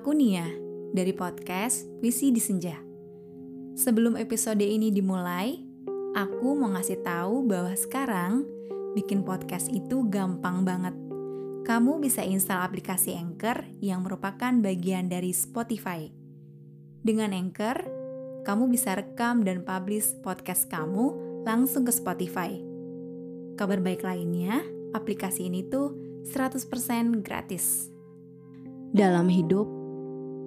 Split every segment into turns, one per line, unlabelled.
Aku Nia dari podcast Visi di Senja. Sebelum episode ini dimulai, aku mau ngasih tahu bahwa sekarang bikin podcast itu gampang banget. Kamu bisa install aplikasi Anchor yang merupakan bagian dari Spotify. Dengan Anchor, kamu bisa rekam dan publish podcast kamu langsung ke Spotify. Kabar baik lainnya, aplikasi ini tuh 100% gratis.
Dalam hidup,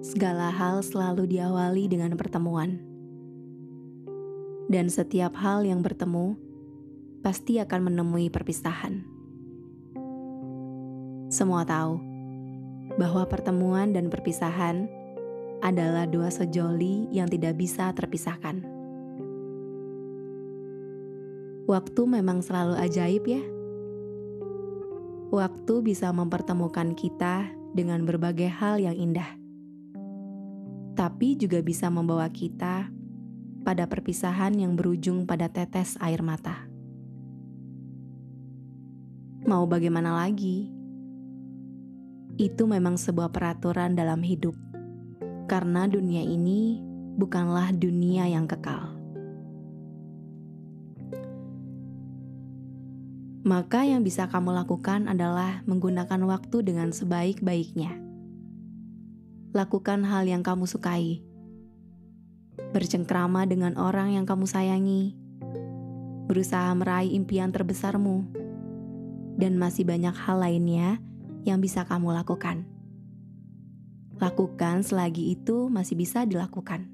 segala hal selalu diawali dengan pertemuan. Dan setiap hal yang bertemu pasti akan menemui perpisahan. Semua tahu bahwa pertemuan dan perpisahan adalah dua sejoli yang tidak bisa terpisahkan. Waktu memang selalu ajaib, ya. Waktu bisa mempertemukan kita dengan berbagai hal yang indah, tapi juga bisa membawa kita pada perpisahan yang berujung pada tetes air mata. Mau bagaimana lagi? Itu memang sebuah peraturan dalam hidup, karena dunia ini bukanlah dunia yang kekal. maka yang bisa kamu lakukan adalah menggunakan waktu dengan sebaik-baiknya. Lakukan hal yang kamu sukai, bercengkrama dengan orang yang kamu sayangi, berusaha meraih impian terbesarmu, dan masih banyak hal lainnya yang bisa kamu lakukan. Lakukan selagi itu masih bisa dilakukan.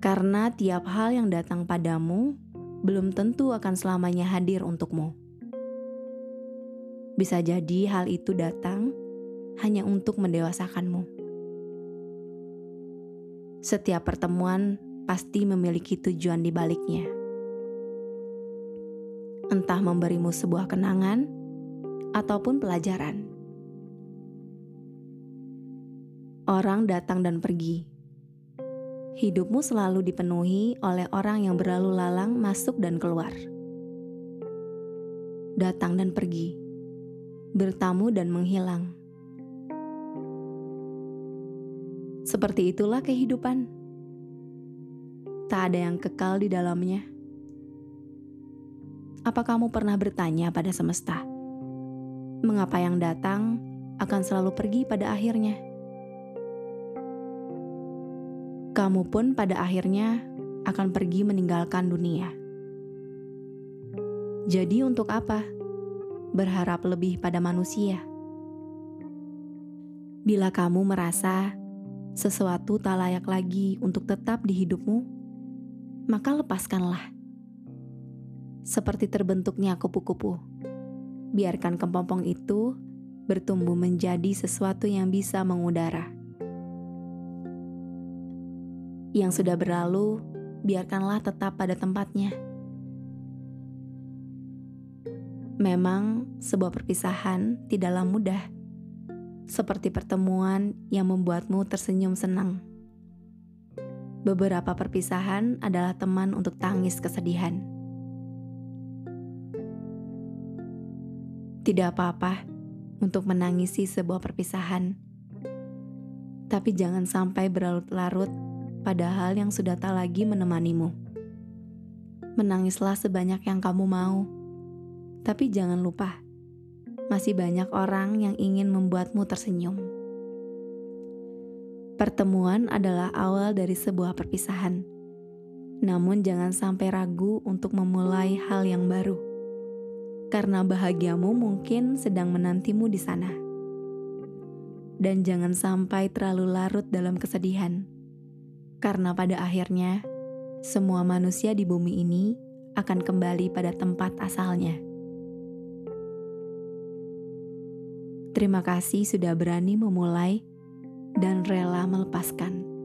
Karena tiap hal yang datang padamu belum tentu akan selamanya hadir untukmu. Bisa jadi hal itu datang hanya untuk mendewasakanmu. Setiap pertemuan pasti memiliki tujuan di baliknya. Entah memberimu sebuah kenangan ataupun pelajaran. Orang datang dan pergi hidupmu selalu dipenuhi oleh orang yang berlalu lalang masuk dan keluar. Datang dan pergi, bertamu dan menghilang. Seperti itulah kehidupan. Tak ada yang kekal di dalamnya. Apa kamu pernah bertanya pada semesta? Mengapa yang datang akan selalu pergi pada akhirnya? kamu pun pada akhirnya akan pergi meninggalkan dunia. Jadi, untuk apa berharap lebih pada manusia? Bila kamu merasa sesuatu tak layak lagi untuk tetap di hidupmu, maka lepaskanlah. Seperti terbentuknya kupu-kupu, biarkan kepompong itu bertumbuh menjadi sesuatu yang bisa mengudara yang sudah berlalu, biarkanlah tetap pada tempatnya. Memang, sebuah perpisahan tidaklah mudah, seperti pertemuan yang membuatmu tersenyum senang. Beberapa perpisahan adalah teman untuk tangis kesedihan. Tidak apa-apa untuk menangisi sebuah perpisahan, tapi jangan sampai berlarut-larut padahal yang sudah tak lagi menemanimu. Menangislah sebanyak yang kamu mau, tapi jangan lupa, masih banyak orang yang ingin membuatmu tersenyum. Pertemuan adalah awal dari sebuah perpisahan, namun jangan sampai ragu untuk memulai hal yang baru, karena bahagiamu mungkin sedang menantimu di sana. Dan jangan sampai terlalu larut dalam kesedihan karena pada akhirnya semua manusia di bumi ini akan kembali pada tempat asalnya. Terima kasih sudah berani memulai dan rela melepaskan.